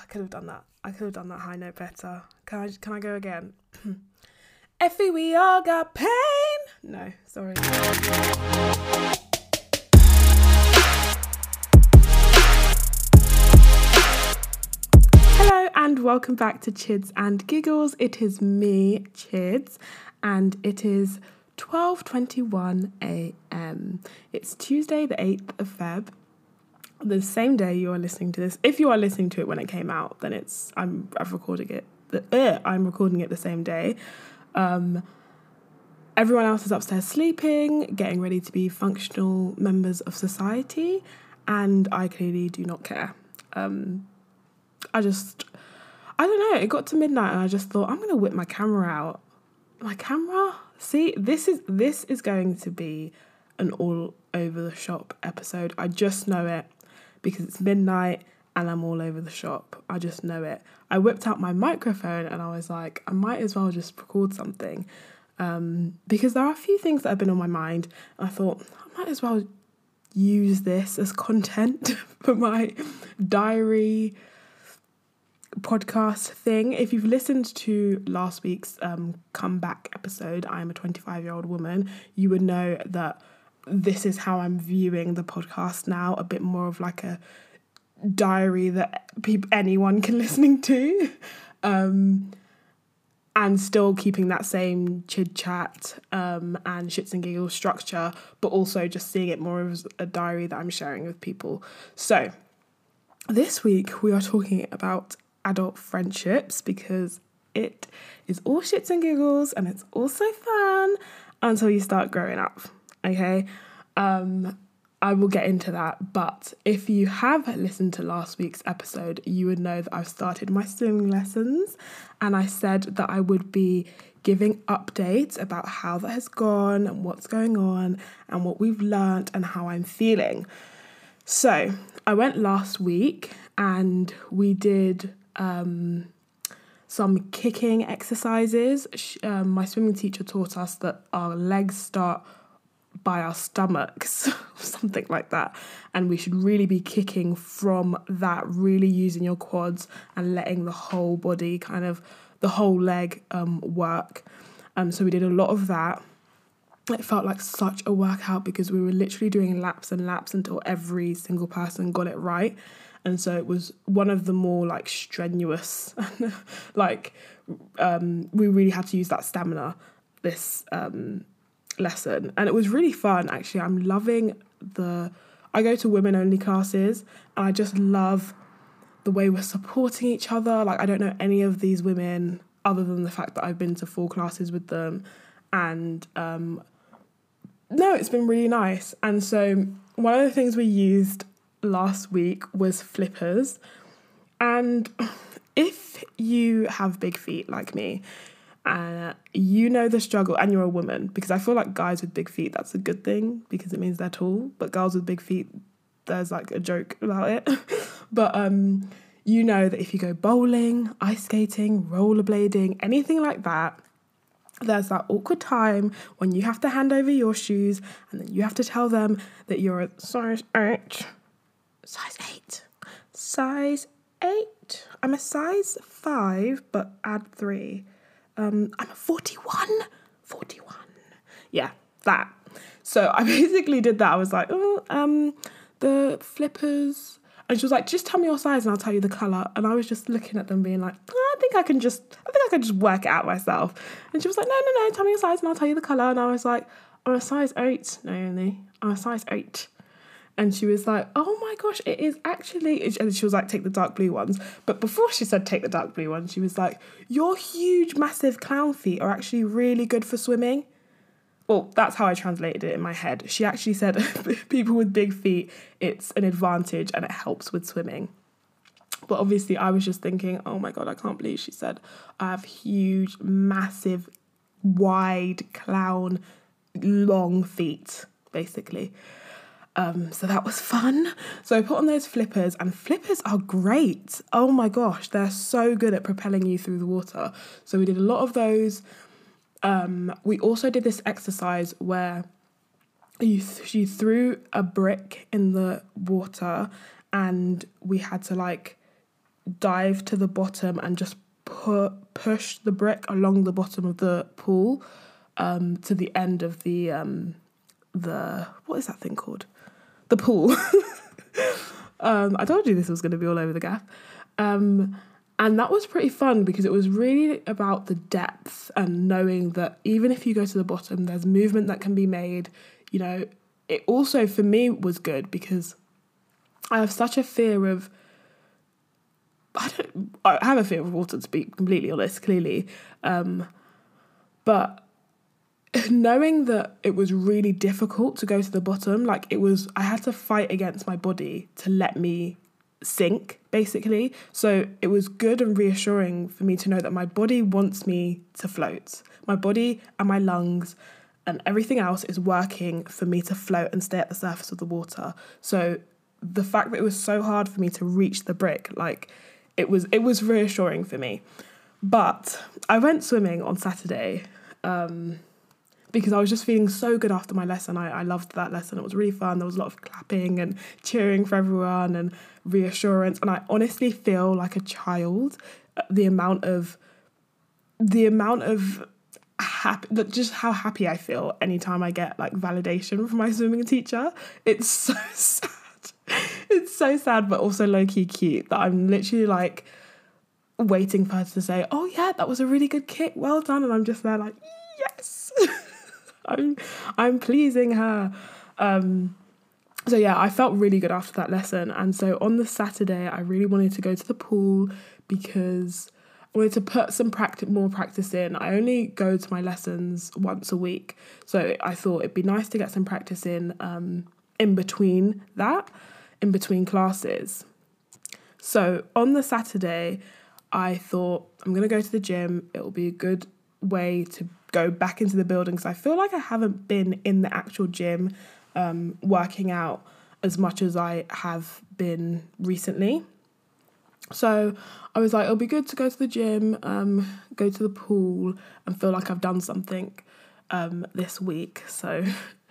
I could have done that. I could have done that high note better. Can I? Can I go again? Effie, we all got pain. No, sorry. Hello and welcome back to Chids and Giggles. It is me, Chids, and it is 12:21 a.m. It's Tuesday, the 8th of Feb. The same day you are listening to this. If you are listening to it when it came out, then it's I'm I've recording it. Uh, I'm recording it the same day. Um, everyone else is upstairs sleeping, getting ready to be functional members of society, and I clearly do not care. Um, I just, I don't know. It got to midnight, and I just thought I'm gonna whip my camera out. My camera. See, this is this is going to be an all over the shop episode. I just know it because it's midnight and I'm all over the shop. I just know it. I whipped out my microphone and I was like, I might as well just record something. Um, because there are a few things that have been on my mind. I thought I might as well use this as content for my diary podcast thing. If you've listened to last week's um, comeback episode, I am a 25 year old woman, you would know that this is how I'm viewing the podcast now a bit more of like a diary that people anyone can listening to um and still keeping that same chit chat um, and shits and giggles structure, but also just seeing it more as a diary that I'm sharing with people. So, this week we are talking about adult friendships because it is all shits and giggles and it's also fun until you start growing up. Okay. Um, I will get into that. But if you have listened to last week's episode, you would know that I've started my swimming lessons and I said that I would be giving updates about how that has gone and what's going on and what we've learnt and how I'm feeling. So I went last week and we did um, some kicking exercises. Um, my swimming teacher taught us that our legs start by our stomachs, something like that. And we should really be kicking from that, really using your quads and letting the whole body kind of the whole leg um, work. Um, so we did a lot of that. It felt like such a workout because we were literally doing laps and laps until every single person got it right. And so it was one of the more like strenuous, like um, we really had to use that stamina this um, lesson. And it was really fun actually. I'm loving the i go to women only classes and i just love the way we're supporting each other. Like i don't know any of these women other than the fact that i've been to four classes with them. And um no it's been really nice. And so one of the things we used last week was flippers. And if you have big feet like me uh, you know the struggle and you're a woman because I feel like guys with big feet that's a good thing because it means they're tall. But girls with big feet there's like a joke about it. But um you know that if you go bowling ice skating rollerblading anything like that there's that awkward time when you have to hand over your shoes and then you have to tell them that you're a size 8 size 8 size 8 I'm a size 5 but add 3 um, I'm 41. 41. Yeah, that. So I basically did that. I was like, oh, um, the flippers. And she was like, just tell me your size and I'll tell you the colour. And I was just looking at them being like, oh, I think I can just, I think I can just work it out myself. And she was like, no, no, no, tell me your size and I'll tell you the colour. And I was like, I'm a size eight, Naomi. I'm a size eight. And she was like, oh my gosh, it is actually. And she was like, take the dark blue ones. But before she said take the dark blue ones, she was like, your huge, massive clown feet are actually really good for swimming. Well, that's how I translated it in my head. She actually said, people with big feet, it's an advantage and it helps with swimming. But obviously, I was just thinking, oh my God, I can't believe she said, I have huge, massive, wide, clown, long feet, basically. Um, so that was fun. So I put on those flippers, and flippers are great. Oh my gosh, they're so good at propelling you through the water. So we did a lot of those. Um, we also did this exercise where you th- you threw a brick in the water, and we had to like dive to the bottom and just put push the brick along the bottom of the pool um, to the end of the um, the what is that thing called? The pool. um, I told you this was going to be all over the gaff. Um, and that was pretty fun because it was really about the depth and knowing that even if you go to the bottom, there's movement that can be made. You know, it also for me was good because I have such a fear of. I don't. I have a fear of water to be completely honest. Clearly, um, but knowing that it was really difficult to go to the bottom, like it was, I had to fight against my body to let me sink, basically. So it was good and reassuring for me to know that my body wants me to float. My body and my lungs and everything else is working for me to float and stay at the surface of the water. So the fact that it was so hard for me to reach the brick, like it was, it was reassuring for me. But I went swimming on Saturday. Um, because I was just feeling so good after my lesson. I, I loved that lesson. It was really fun. There was a lot of clapping and cheering for everyone and reassurance. And I honestly feel like a child. Uh, the amount of the amount of happy just how happy I feel anytime I get like validation from my swimming teacher. It's so sad. It's so sad, but also low key cute that I'm literally like waiting for her to say, Oh yeah, that was a really good kick, well done. And I'm just there like, yes. I'm I'm pleasing her. Um, so yeah, I felt really good after that lesson. And so on the Saturday, I really wanted to go to the pool because I wanted to put some practice, more practice in. I only go to my lessons once a week, so I thought it'd be nice to get some practice in um, in between that, in between classes. So on the Saturday, I thought I'm gonna go to the gym. It will be a good way to go back into the building because I feel like I haven't been in the actual gym um, working out as much as I have been recently. So I was like, it'll be good to go to the gym, um, go to the pool, and feel like I've done something um, this week. So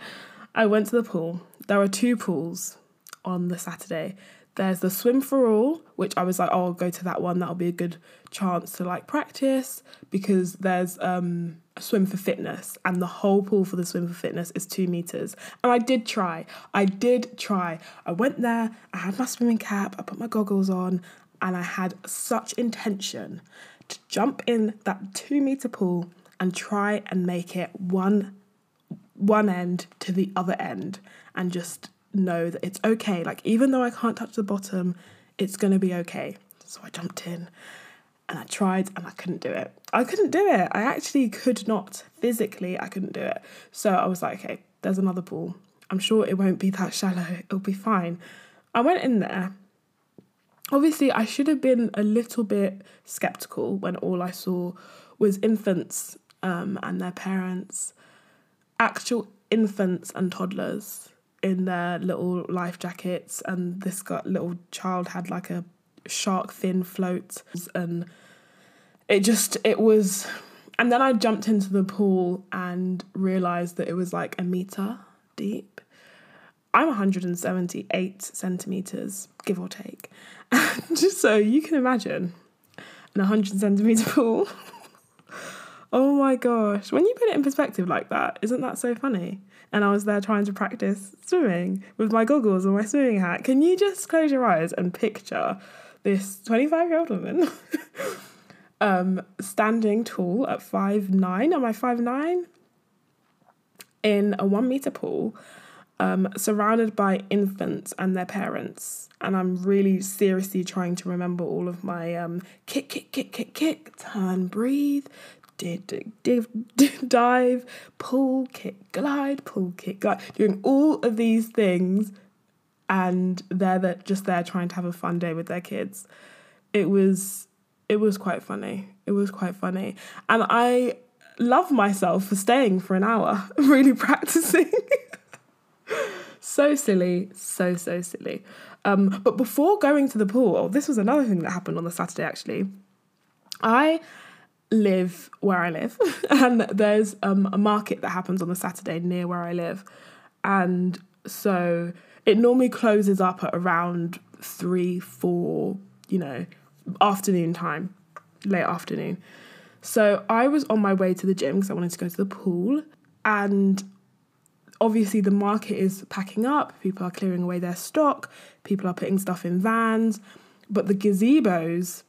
I went to the pool. There are two pools on the Saturday. There's the swim for all, which I was like, oh, I'll go to that one. That'll be a good chance to like practice because there's um a swim for fitness and the whole pool for the swim for fitness is two meters. And i did try. I did try. I went there. I had my swimming cap. I put my goggles on and i had such intention to jump in that two meter pool and try and make it one one end to the other end and just know that it's okay like even though i can't touch the bottom it's going to be okay so i jumped in and I tried and I couldn't do it. I couldn't do it. I actually could not physically, I couldn't do it. So I was like, okay, there's another pool. I'm sure it won't be that shallow. It'll be fine. I went in there. Obviously, I should have been a little bit skeptical when all I saw was infants um, and their parents, actual infants and toddlers in their little life jackets, and this got, little child had like a shark fin float and it just it was and then I jumped into the pool and realized that it was like a meter deep. I'm 178 centimeters, give or take. And so you can imagine an 100 centimeter pool. oh my gosh. When you put it in perspective like that, isn't that so funny? And I was there trying to practice swimming with my goggles and my swimming hat. Can you just close your eyes and picture this 25 year old woman um, standing tall at five nine. Am I five nine? In a one meter pool, um, surrounded by infants and their parents. And I'm really seriously trying to remember all of my um, kick, kick, kick, kick, kick, turn, breathe, dig, dive, pull, kick, glide, pull, kick, glide, doing all of these things and they're just there trying to have a fun day with their kids. It was it was quite funny. It was quite funny. And I love myself for staying for an hour, really practicing. so silly, so so silly. Um, but before going to the pool, oh, this was another thing that happened on the Saturday actually. I live where I live, and there's um, a market that happens on the Saturday near where I live, and so it normally closes up at around three, four, you know, afternoon time, late afternoon. So I was on my way to the gym because I wanted to go to the pool. And obviously, the market is packing up, people are clearing away their stock, people are putting stuff in vans. But the gazebos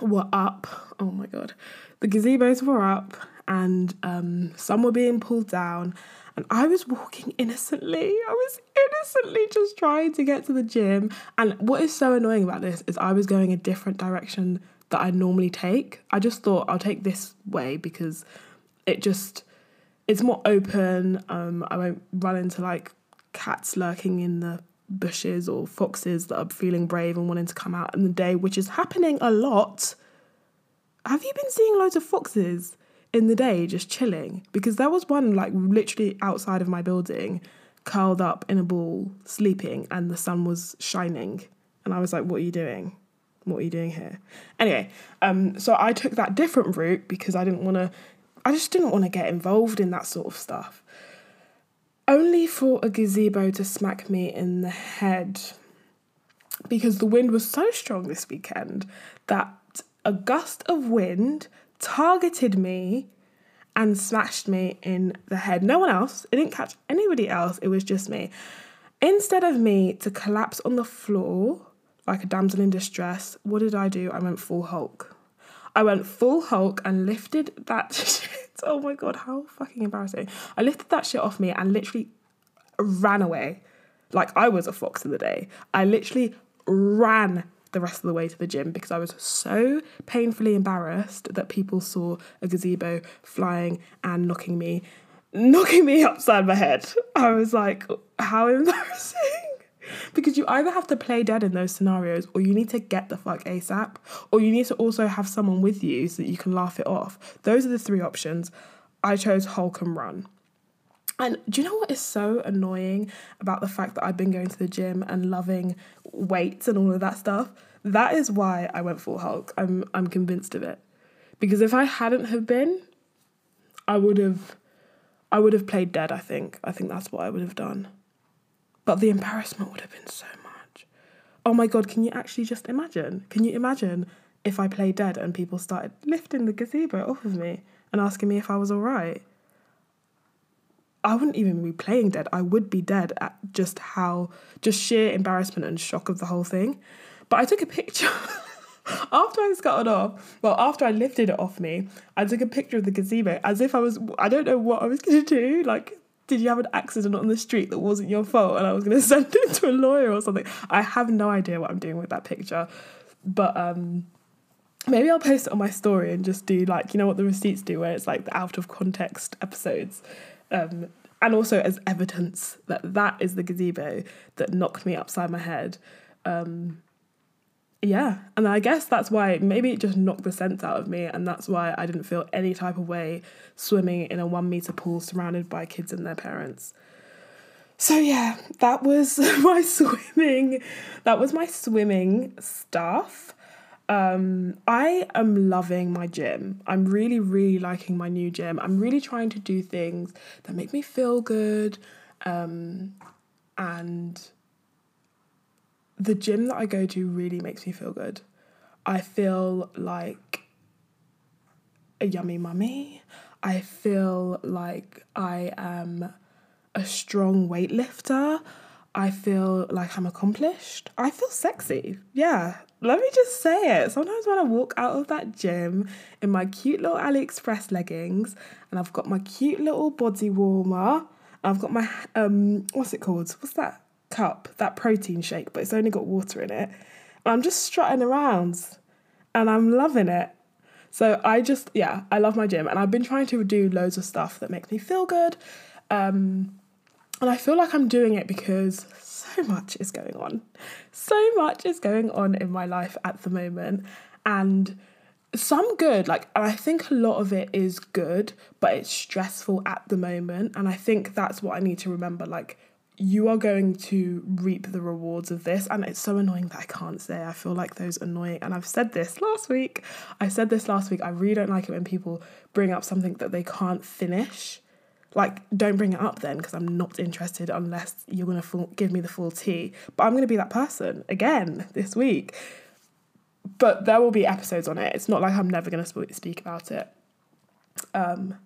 were up. Oh my God. The gazebos were up and um, some were being pulled down. And I was walking innocently. I was innocently just trying to get to the gym. And what is so annoying about this is I was going a different direction that I normally take. I just thought I'll take this way because it just it's more open. Um, I won't run into like cats lurking in the bushes or foxes that are feeling brave and wanting to come out in the day, which is happening a lot. Have you been seeing loads of foxes in the day just chilling? Because there was one like literally outside of my building, curled up in a ball, sleeping, and the sun was shining. And I was like, What are you doing? What are you doing here? Anyway, um, so I took that different route because I didn't want to, I just didn't want to get involved in that sort of stuff only for a gazebo to smack me in the head because the wind was so strong this weekend that a gust of wind targeted me and smashed me in the head. No one else, it didn't catch anybody else, it was just me. Instead of me to collapse on the floor like a damsel in distress, what did I do? I went full Hulk. I went full Hulk and lifted that shit. Oh my god, how fucking embarrassing. I lifted that shit off me and literally ran away. Like I was a fox in the day. I literally ran the rest of the way to the gym because I was so painfully embarrassed that people saw a gazebo flying and knocking me knocking me upside my head. I was like, how embarrassing because you either have to play dead in those scenarios or you need to get the fuck ASAP or you need to also have someone with you so that you can laugh it off. Those are the three options. I chose Hulk and run. And do you know what is so annoying about the fact that I've been going to the gym and loving weights and all of that stuff? That is why I went full Hulk. I'm I'm convinced of it. Because if I hadn't have been, I would have I would have played dead, I think. I think that's what I would have done. But the embarrassment would have been so much. Oh my god, can you actually just imagine? Can you imagine if I played dead and people started lifting the gazebo off of me and asking me if I was alright? I wouldn't even be playing dead. I would be dead at just how, just sheer embarrassment and shock of the whole thing. But I took a picture after I it off. Well, after I lifted it off me, I took a picture of the gazebo as if I was, I don't know what I was going to do. Like, did you have an accident on the street that wasn't your fault and I was going to send it to a lawyer or something? I have no idea what I'm doing with that picture. But um, maybe I'll post it on my story and just do like, you know what the receipts do, where it's like the out of context episodes. Um, and also as evidence that that is the gazebo that knocked me upside my head. Um, yeah, and I guess that's why maybe it just knocked the sense out of me, and that's why I didn't feel any type of way swimming in a one meter pool surrounded by kids and their parents. So yeah, that was my swimming. That was my swimming stuff. Um, I am loving my gym. I'm really, really liking my new gym. I'm really trying to do things that make me feel good, um, and the gym that I go to really makes me feel good. I feel like a yummy mummy. I feel like I am a strong weightlifter. I feel like I'm accomplished. I feel sexy. Yeah. Let me just say it. Sometimes when I walk out of that gym in my cute little AliExpress leggings and I've got my cute little body warmer, I've got my um what's it called? What's that? Cup, that protein shake, but it's only got water in it. And I'm just strutting around and I'm loving it. So I just, yeah, I love my gym. And I've been trying to do loads of stuff that makes me feel good. Um, and I feel like I'm doing it because so much is going on. So much is going on in my life at the moment. And some good, like, and I think a lot of it is good, but it's stressful at the moment. And I think that's what I need to remember. Like, you are going to reap the rewards of this. And it's so annoying that I can't say. I feel like those annoying, and I've said this last week. I said this last week. I really don't like it when people bring up something that they can't finish. Like, don't bring it up then because I'm not interested unless you're going to give me the full tea. But I'm going to be that person again this week. but there will be episodes on it. It's not like I'm never going to speak about it. Um,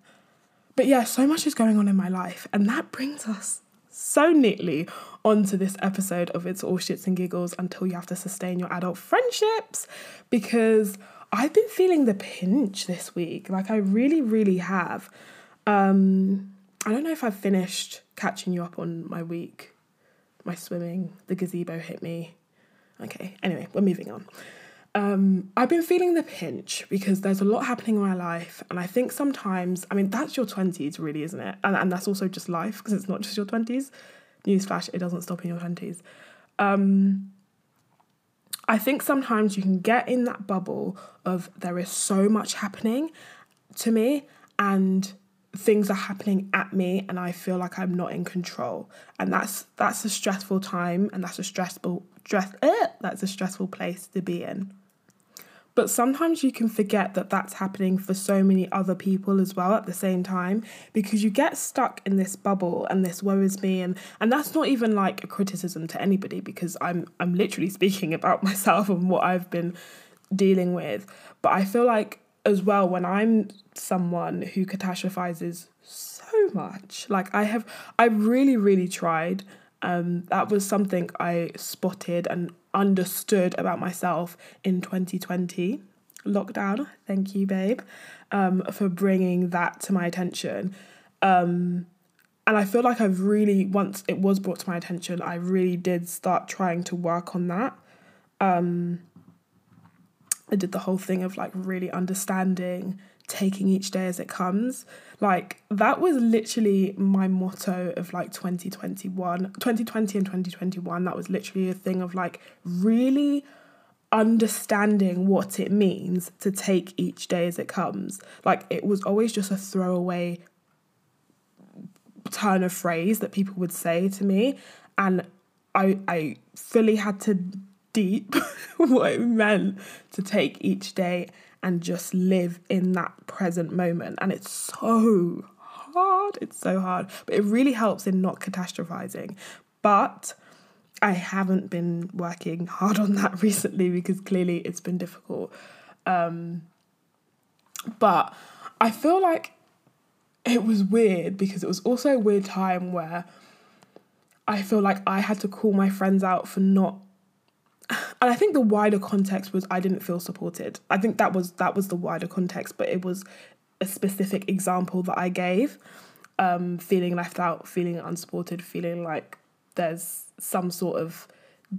but yeah, so much is going on in my life, and that brings us so neatly onto this episode of It's All Shits and Giggles until you have to sustain your adult friendships because I've been feeling the pinch this week. Like, I really, really have. Um, I don't know if I've finished catching you up on my week, my swimming, the gazebo hit me. Okay, anyway, we're moving on. Um, I've been feeling the pinch because there's a lot happening in my life, and I think sometimes, I mean, that's your 20s, really, isn't it? And, and that's also just life because it's not just your 20s. Newsflash, it doesn't stop in your 20s. Um, I think sometimes you can get in that bubble of there is so much happening to me, and things are happening at me and I feel like I'm not in control. And that's that's a stressful time and that's a stressful stress uh, that's a stressful place to be in. But sometimes you can forget that that's happening for so many other people as well at the same time because you get stuck in this bubble and this worries me and and that's not even like a criticism to anybody because I'm I'm literally speaking about myself and what I've been dealing with. But I feel like as well when I'm someone who catastrophizes so much, like I have I really really tried um, that was something I spotted and understood about myself in 2020 lockdown. Thank you, babe, um, for bringing that to my attention. Um, and I feel like I've really, once it was brought to my attention, I really did start trying to work on that. Um, I did the whole thing of like really understanding taking each day as it comes. Like that was literally my motto of like 2021, 2020 and 2021. That was literally a thing of like really understanding what it means to take each day as it comes. Like it was always just a throwaway turn of phrase that people would say to me and I I fully had to deep what it meant to take each day and just live in that present moment. And it's so hard. It's so hard. But it really helps in not catastrophizing. But I haven't been working hard on that recently because clearly it's been difficult. Um, but I feel like it was weird because it was also a weird time where I feel like I had to call my friends out for not and I think the wider context was I didn't feel supported. I think that was that was the wider context, but it was a specific example that I gave. Um, feeling left out, feeling unsupported, feeling like there's some sort of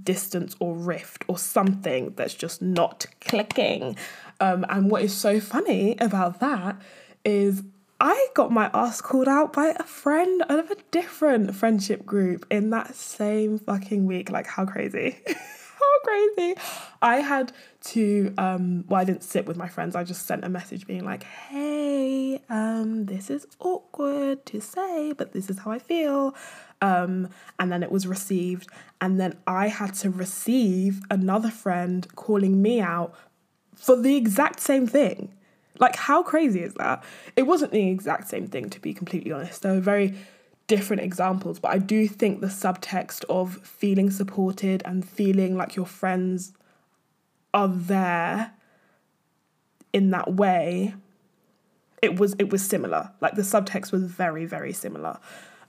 distance or rift or something that's just not clicking. Um, and what is so funny about that is I got my ass called out by a friend out of a different friendship group in that same fucking week. Like, how crazy. crazy. I had to um well I didn't sit with my friends. I just sent a message being like, "Hey, um this is awkward to say, but this is how I feel." Um and then it was received and then I had to receive another friend calling me out for the exact same thing. Like how crazy is that? It wasn't the exact same thing to be completely honest. They were very different examples, but I do think the subtext of feeling supported and feeling like your friends are there in that way it was it was similar like the subtext was very very similar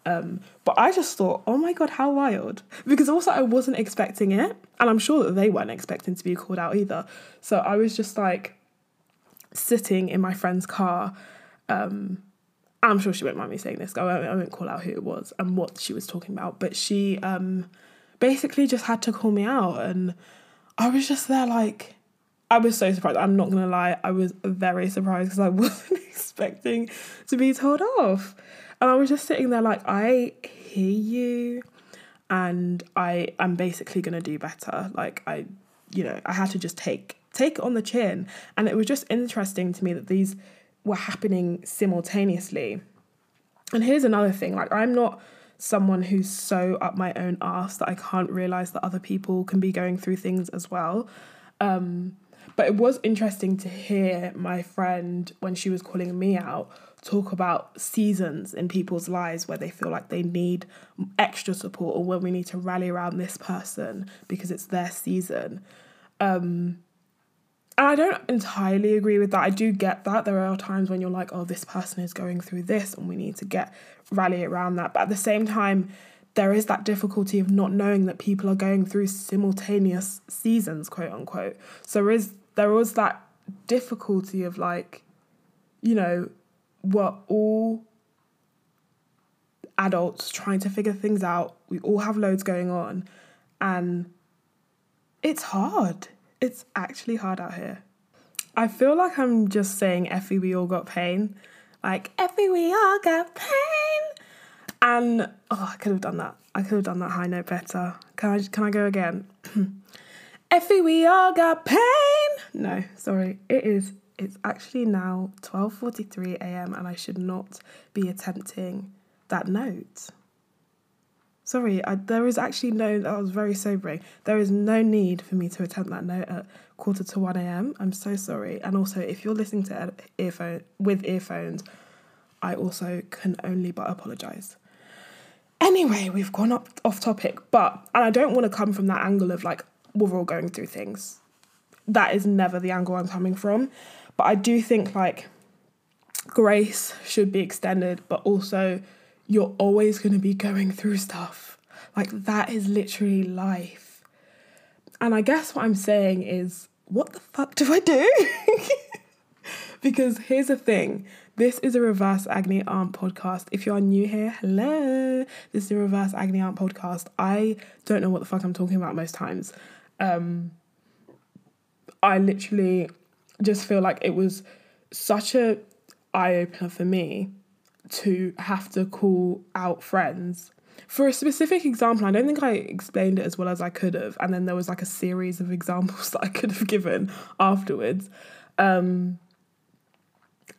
um, but I just thought, oh my god, how wild! Because also I wasn't expecting it, and I'm sure that they weren't expecting to be called out either. So I was just like sitting in my friend's car, um, I'm sure she won't mind me saying this. I won't, I won't call out who it was and what she was talking about, but she um, basically just had to call me out, and I was just there like, I was so surprised. I'm not gonna lie, I was very surprised because I wasn't expecting to be told off, and I was just sitting there like, I hear you, and I am basically gonna do better. Like I, you know, I had to just take take it on the chin, and it was just interesting to me that these were happening simultaneously. And here's another thing like, I'm not someone who's so up my own ass that I can't realize that other people can be going through things as well. Um, but it was interesting to hear my friend, when she was calling me out, talk about seasons in people's lives where they feel like they need extra support or when we need to rally around this person because it's their season. Um, I don't entirely agree with that. I do get that. There are times when you're like, oh, this person is going through this and we need to get rally around that. But at the same time, there is that difficulty of not knowing that people are going through simultaneous seasons, quote unquote. So there is there was that difficulty of like, you know, we're all adults trying to figure things out. We all have loads going on and it's hard it's actually hard out here. I feel like I'm just saying Effie we all got pain. Like Effie we all got pain. And oh I could have done that. I could have done that high note better. Can I can I go again? Effie we all got pain. No, sorry. It is it's actually now 12:43 a.m. and I should not be attempting that note. Sorry, I, there is actually no, that was very sobering. There is no need for me to attempt that note at quarter to 1 a.m. I'm so sorry. And also, if you're listening to earphone with earphones, I also can only but apologize. Anyway, we've gone up off topic, but, and I don't want to come from that angle of like, we're all going through things. That is never the angle I'm coming from. But I do think like grace should be extended, but also you're always going to be going through stuff. Like, that is literally life. And I guess what I'm saying is, what the fuck do I do? because here's the thing this is a reverse agony aunt podcast. If you are new here, hello. This is a reverse agony aunt podcast. I don't know what the fuck I'm talking about most times. Um, I literally just feel like it was such a eye opener for me to have to call out friends. For a specific example, I don't think I explained it as well as I could have, and then there was like a series of examples that I could have given afterwards. Um,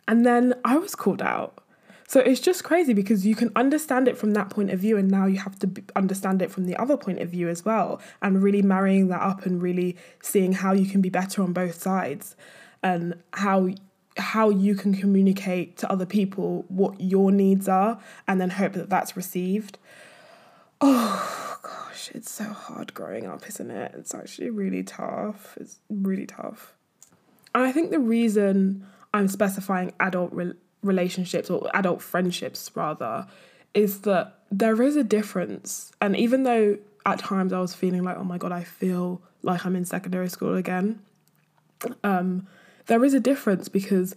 and then I was called out. So it's just crazy because you can understand it from that point of view, and now you have to understand it from the other point of view as well, and really marrying that up and really seeing how you can be better on both sides and how how you can communicate to other people what your needs are and then hope that that's received. Oh gosh, it's so hard growing up, isn't it? It's actually really tough. It's really tough. And I think the reason I'm specifying adult re- relationships or adult friendships rather is that there is a difference. And even though at times I was feeling like, oh my god, I feel like I'm in secondary school again. Um, there is a difference because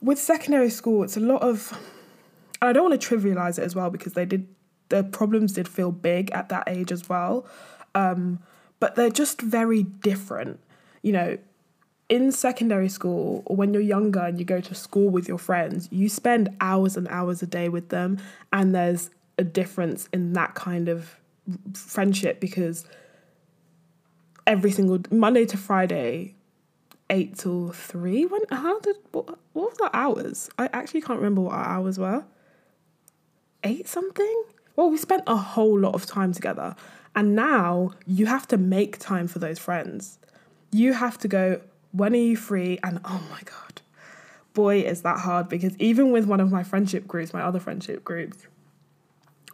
with secondary school, it's a lot of. and I don't want to trivialize it as well because they did the problems did feel big at that age as well, um, but they're just very different. You know, in secondary school or when you're younger and you go to school with your friends, you spend hours and hours a day with them, and there's a difference in that kind of friendship because every single Monday to Friday eight till three. When how did what, what was our hours? I actually can't remember what our hours were. Eight something. Well, we spent a whole lot of time together, and now you have to make time for those friends. You have to go. When are you free? And oh my god, boy, is that hard because even with one of my friendship groups, my other friendship groups,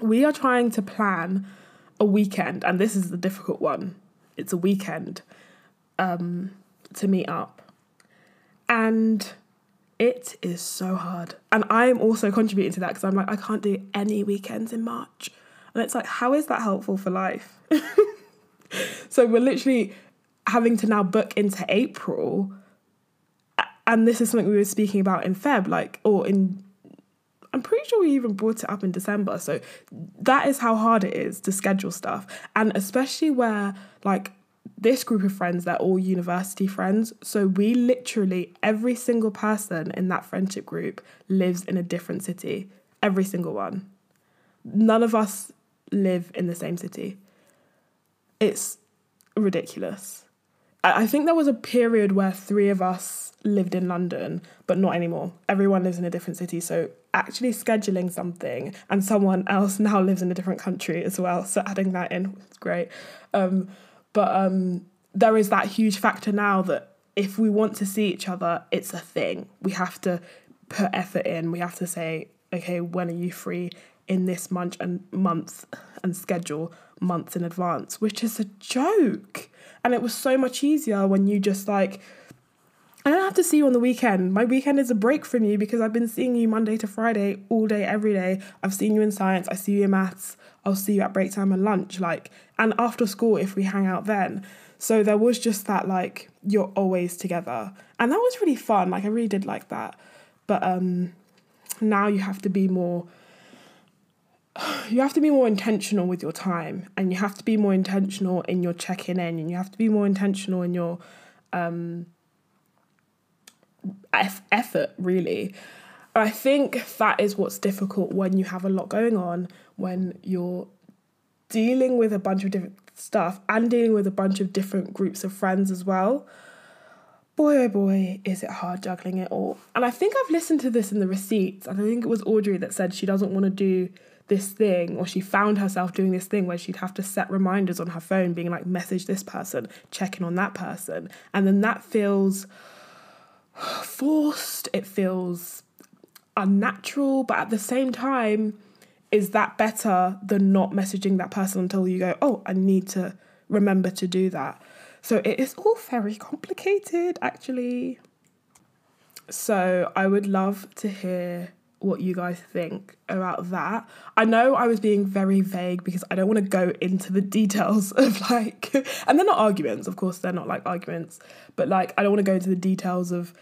we are trying to plan a weekend, and this is the difficult one. It's a weekend. Um, to meet up. And it is so hard. And I'm also contributing to that because I'm like, I can't do any weekends in March. And it's like, how is that helpful for life? so we're literally having to now book into April. And this is something we were speaking about in Feb, like, or in, I'm pretty sure we even brought it up in December. So that is how hard it is to schedule stuff. And especially where, like, this group of friends, they're all university friends. So we literally, every single person in that friendship group lives in a different city. Every single one. None of us live in the same city. It's ridiculous. I think there was a period where three of us lived in London, but not anymore. Everyone lives in a different city. So actually scheduling something and someone else now lives in a different country as well. So adding that in was great. Um, but um, there is that huge factor now that if we want to see each other, it's a thing. We have to put effort in. We have to say, okay, when are you free in this month and month and schedule months in advance, which is a joke. And it was so much easier when you just like I don't have to see you on the weekend. My weekend is a break from you because I've been seeing you Monday to Friday, all day, every day. I've seen you in science, I see you in maths, I'll see you at break time and lunch, like, and after school if we hang out then. So there was just that, like, you're always together. And that was really fun. Like, I really did like that. But um now you have to be more you have to be more intentional with your time and you have to be more intentional in your checking in and you have to be more intentional in your um effort really. I think that is what's difficult when you have a lot going on when you're dealing with a bunch of different stuff and dealing with a bunch of different groups of friends as well. Boy oh boy is it hard juggling it all. And i think i've listened to this in the receipts and i think it was Audrey that said she doesn't want to do this thing or she found herself doing this thing where she'd have to set reminders on her phone being like message this person checking on that person. And then that feels forced, it feels unnatural, but at the same time, is that better than not messaging that person until you go, oh, I need to remember to do that? So it is all very complicated, actually. So I would love to hear what you guys think about that. I know I was being very vague because I don't want to go into the details of like, and they're not arguments, of course, they're not like arguments, but like, I don't want to go into the details of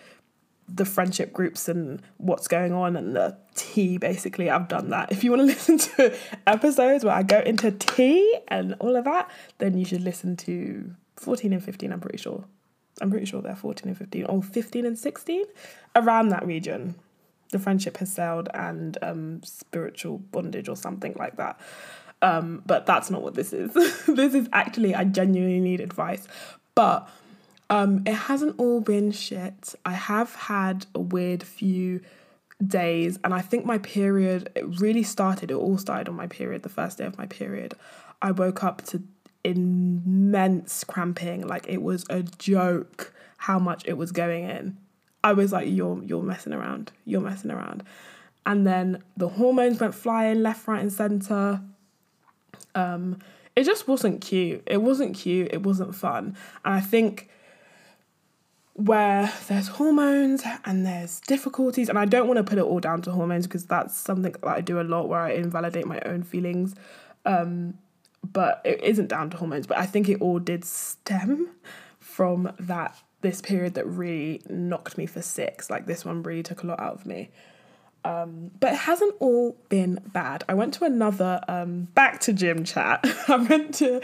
the friendship groups and what's going on and the tea basically. I've done that. If you want to listen to episodes where i go into tea and all of that then you should listen to 14 and 15 i'm pretty sure. I'm pretty sure they're 14 and 15 or 15 and 16 around that region the friendship has sailed and um, spiritual bondage or something like that um, but that's not what this is this is actually i genuinely need advice but um, it hasn't all been shit. I have had a weird few days, and I think my period it really started. It all started on my period, the first day of my period. I woke up to immense cramping, like it was a joke how much it was going in. I was like, "You're you're messing around. You're messing around," and then the hormones went flying left, right, and center. Um, it just wasn't cute. It wasn't cute. It wasn't fun, and I think where there's hormones and there's difficulties and I don't want to put it all down to hormones because that's something that I do a lot where I invalidate my own feelings um, but it isn't down to hormones but I think it all did stem from that this period that really knocked me for six like this one really took a lot out of me um, but it hasn't all been bad I went to another um, back to gym chat I went to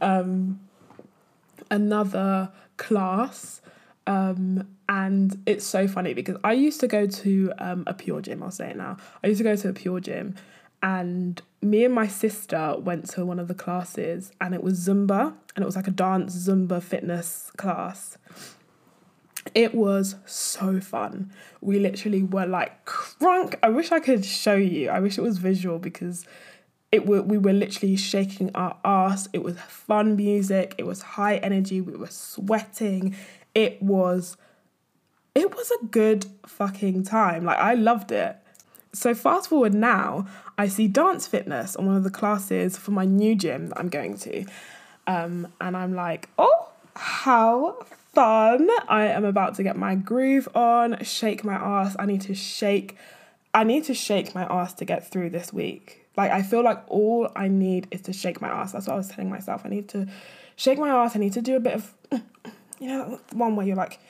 um, another class um, and it's so funny because I used to go to um, a PureGym, I'll say it now. I used to go to a PureGym, and me and my sister went to one of the classes, and it was Zumba, and it was like a dance Zumba fitness class. It was so fun. We literally were like crunk. I wish I could show you. I wish it was visual because it were, we were literally shaking our ass. It was fun music. It was high energy. We were sweating it was it was a good fucking time. Like I loved it. So fast forward now, I see dance fitness on one of the classes for my new gym that I'm going to. Um, and I'm like, oh, how fun. I am about to get my groove on, shake my ass. I need to shake I need to shake my ass to get through this week. Like I feel like all I need is to shake my ass. That's what I was telling myself. I need to shake my ass. I need to do a bit of you know, one where you're like,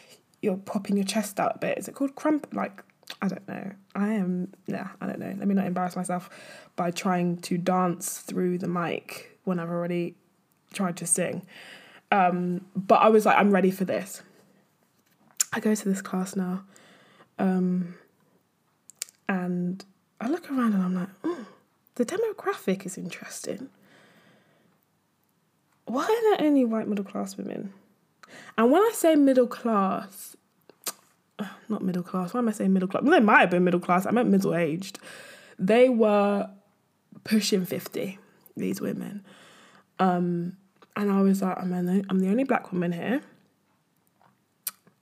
you're popping your chest out a bit. Is it called krump? Like, I don't know. I am, yeah, I don't know. Let me not embarrass myself by trying to dance through the mic when I've already tried to sing. Um, but I was like, I'm ready for this. I go to this class now. Um, and I look around and I'm like, oh, the demographic is interesting. Why are there only white middle class women? And when I say middle class, not middle class, why am I saying middle class? Well, they might have been middle class, I meant middle aged. They were pushing 50, these women. Um, and I was like, I'm the, I'm the only black woman here.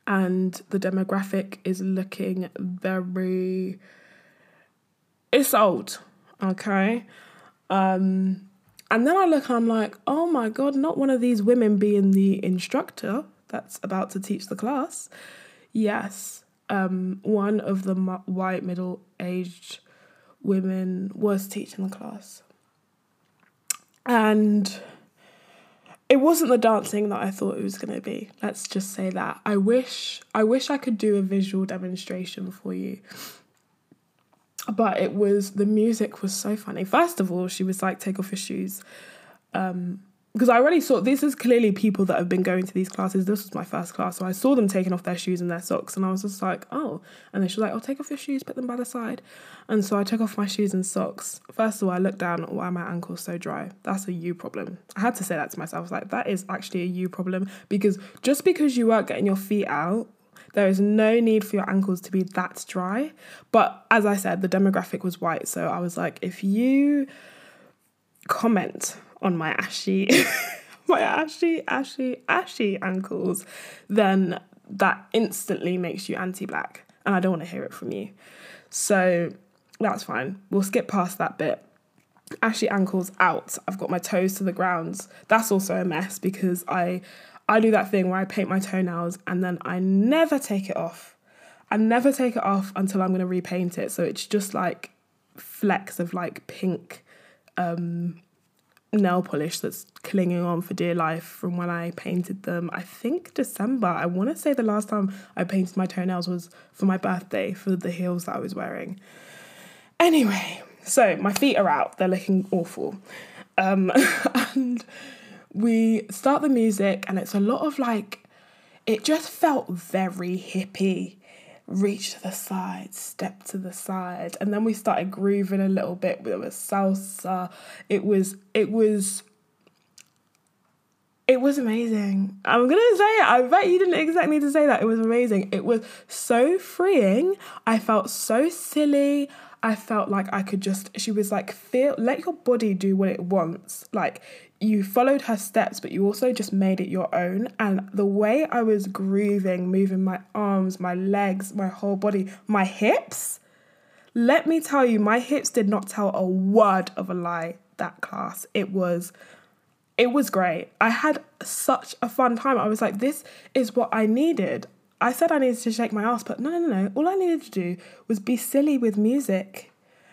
And the demographic is looking very. It's old, okay? Um, and then I look I'm like, oh my God, not one of these women being the instructor that's about to teach the class. yes, um, one of the white middle aged women was teaching the class. And it wasn't the dancing that I thought it was going to be. Let's just say that. I wish I wish I could do a visual demonstration for you. But it was the music was so funny. First of all, she was like take off your shoes. Um because I already saw this is clearly people that have been going to these classes. This was my first class, so I saw them taking off their shoes and their socks, and I was just like, oh. And then she was like, oh, take off your shoes, put them by the side. And so I took off my shoes and socks. First of all, I looked down, why are my ankles so dry? That's a you problem. I had to say that to myself. Like, that is actually a you problem because just because you weren't getting your feet out there is no need for your ankles to be that dry. But as I said, the demographic was white. So I was like, if you comment on my ashy, my ashy, ashy, ashy ankles, then that instantly makes you anti black. And I don't want to hear it from you. So that's fine. We'll skip past that bit. Ashy ankles out. I've got my toes to the ground. That's also a mess because I I do that thing where I paint my toenails and then I never take it off. I never take it off until I'm going to repaint it. So it's just like flecks of like pink um, nail polish that's clinging on for dear life from when I painted them. I think December. I want to say the last time I painted my toenails was for my birthday for the heels that I was wearing. Anyway, so my feet are out. They're looking awful. Um, and we start the music, and it's a lot of like, it just felt very hippie. Reach to the side, step to the side, and then we started grooving a little bit. There was salsa. It was, it was it was amazing. I'm gonna say it. I bet you didn't exactly need to say that. It was amazing. It was so freeing. I felt so silly. I felt like I could just. She was like, feel, let your body do what it wants. Like you followed her steps, but you also just made it your own. And the way I was grooving, moving my arms, my legs, my whole body, my hips, let me tell you, my hips did not tell a word of a lie that class. It was it was great. I had such a fun time. I was like, this is what I needed. I said I needed to shake my ass, but no, no, no, no. All I needed to do was be silly with music.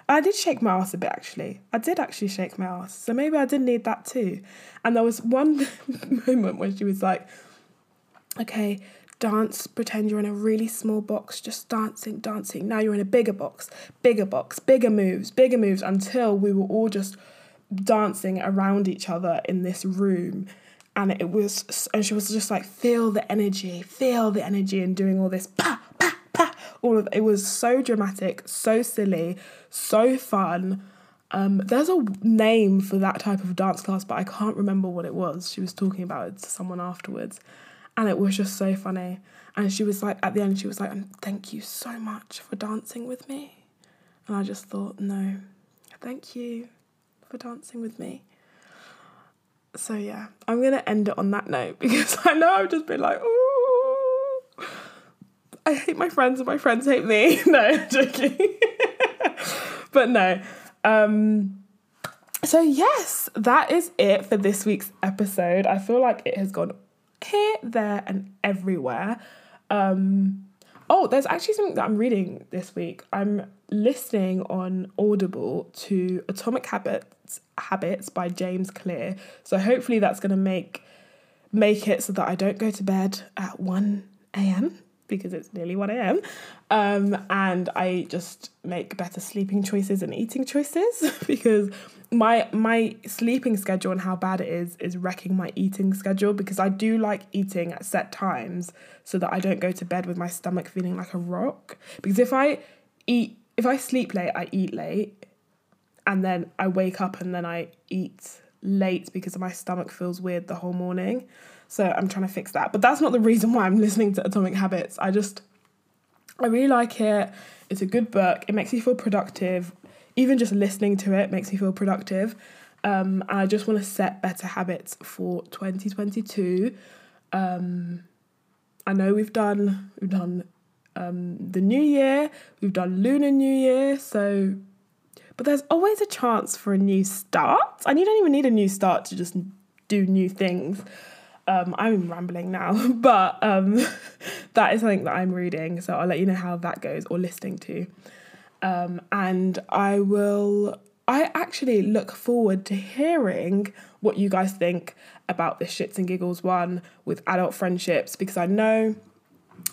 I did shake my ass a bit actually. I did actually shake my ass. So maybe I did need that too. And there was one moment when she was like, okay, dance, pretend you're in a really small box, just dancing, dancing. Now you're in a bigger box, bigger box, bigger moves, bigger moves until we were all just dancing around each other in this room. And it was, and she was just like, feel the energy, feel the energy, and doing all this, pa, pa, pa. All of it was so dramatic, so silly, so fun. Um, there's a name for that type of dance class, but I can't remember what it was. She was talking about it to someone afterwards, and it was just so funny. And she was like, at the end, she was like, "Thank you so much for dancing with me," and I just thought, no, thank you for dancing with me. So yeah, I'm gonna end it on that note because I know I've just been like, ooh, I hate my friends and my friends hate me. no, I'm joking. but no. Um, so, yes, that is it for this week's episode. I feel like it has gone here, there, and everywhere. Um, oh, there's actually something that I'm reading this week. I'm listening on Audible to Atomic Habits Habits by James Clear. So hopefully that's going to make make it so that I don't go to bed at 1 a.m because it's nearly 1 a.m. Um, and I just make better sleeping choices and eating choices because my my sleeping schedule and how bad it is is wrecking my eating schedule because I do like eating at set times so that I don't go to bed with my stomach feeling like a rock. Because if I eat if I sleep late, I eat late and then I wake up and then I eat late because my stomach feels weird the whole morning. So I'm trying to fix that. But that's not the reason why I'm listening to Atomic Habits. I just, I really like it. It's a good book. It makes me feel productive. Even just listening to it makes me feel productive. Um, and I just want to set better habits for 2022. Um, I know we've done we've done um, the new year, we've done Lunar New Year, so but there's always a chance for a new start. And you don't even need a new start to just do new things. Um, I'm rambling now, but um, that is something that I'm reading. So I'll let you know how that goes or listening to. Um, and I will, I actually look forward to hearing what you guys think about this shits and giggles one with adult friendships because I know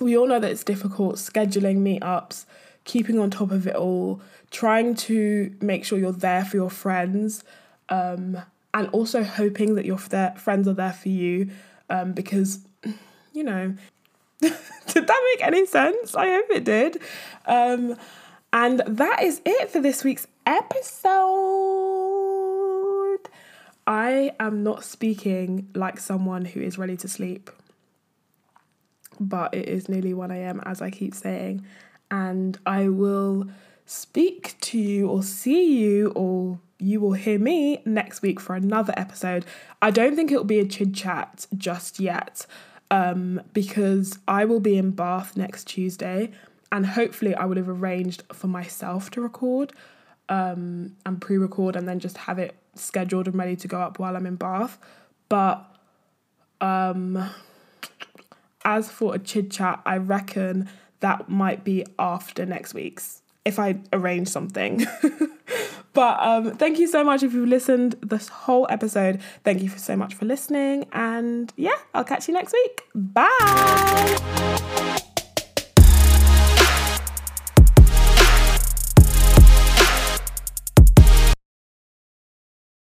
we all know that it's difficult scheduling meetups, keeping on top of it all, trying to make sure you're there for your friends, um, and also hoping that your friends are there for you um, because, you know, did that make any sense? I hope it did. Um, and that is it for this week's episode. I am not speaking like someone who is ready to sleep, but it is nearly 1 a.m., as I keep saying, and I will speak to you or see you or you will hear me next week for another episode. I don't think it'll be a Chid Chat just yet um, because I will be in Bath next Tuesday and hopefully I would have arranged for myself to record um, and pre-record and then just have it scheduled and ready to go up while I'm in Bath. But um, as for a Chid Chat, I reckon that might be after next week's if I arrange something. but um, thank you so much if you've listened this whole episode. Thank you so much for listening. And yeah, I'll catch you next week. Bye.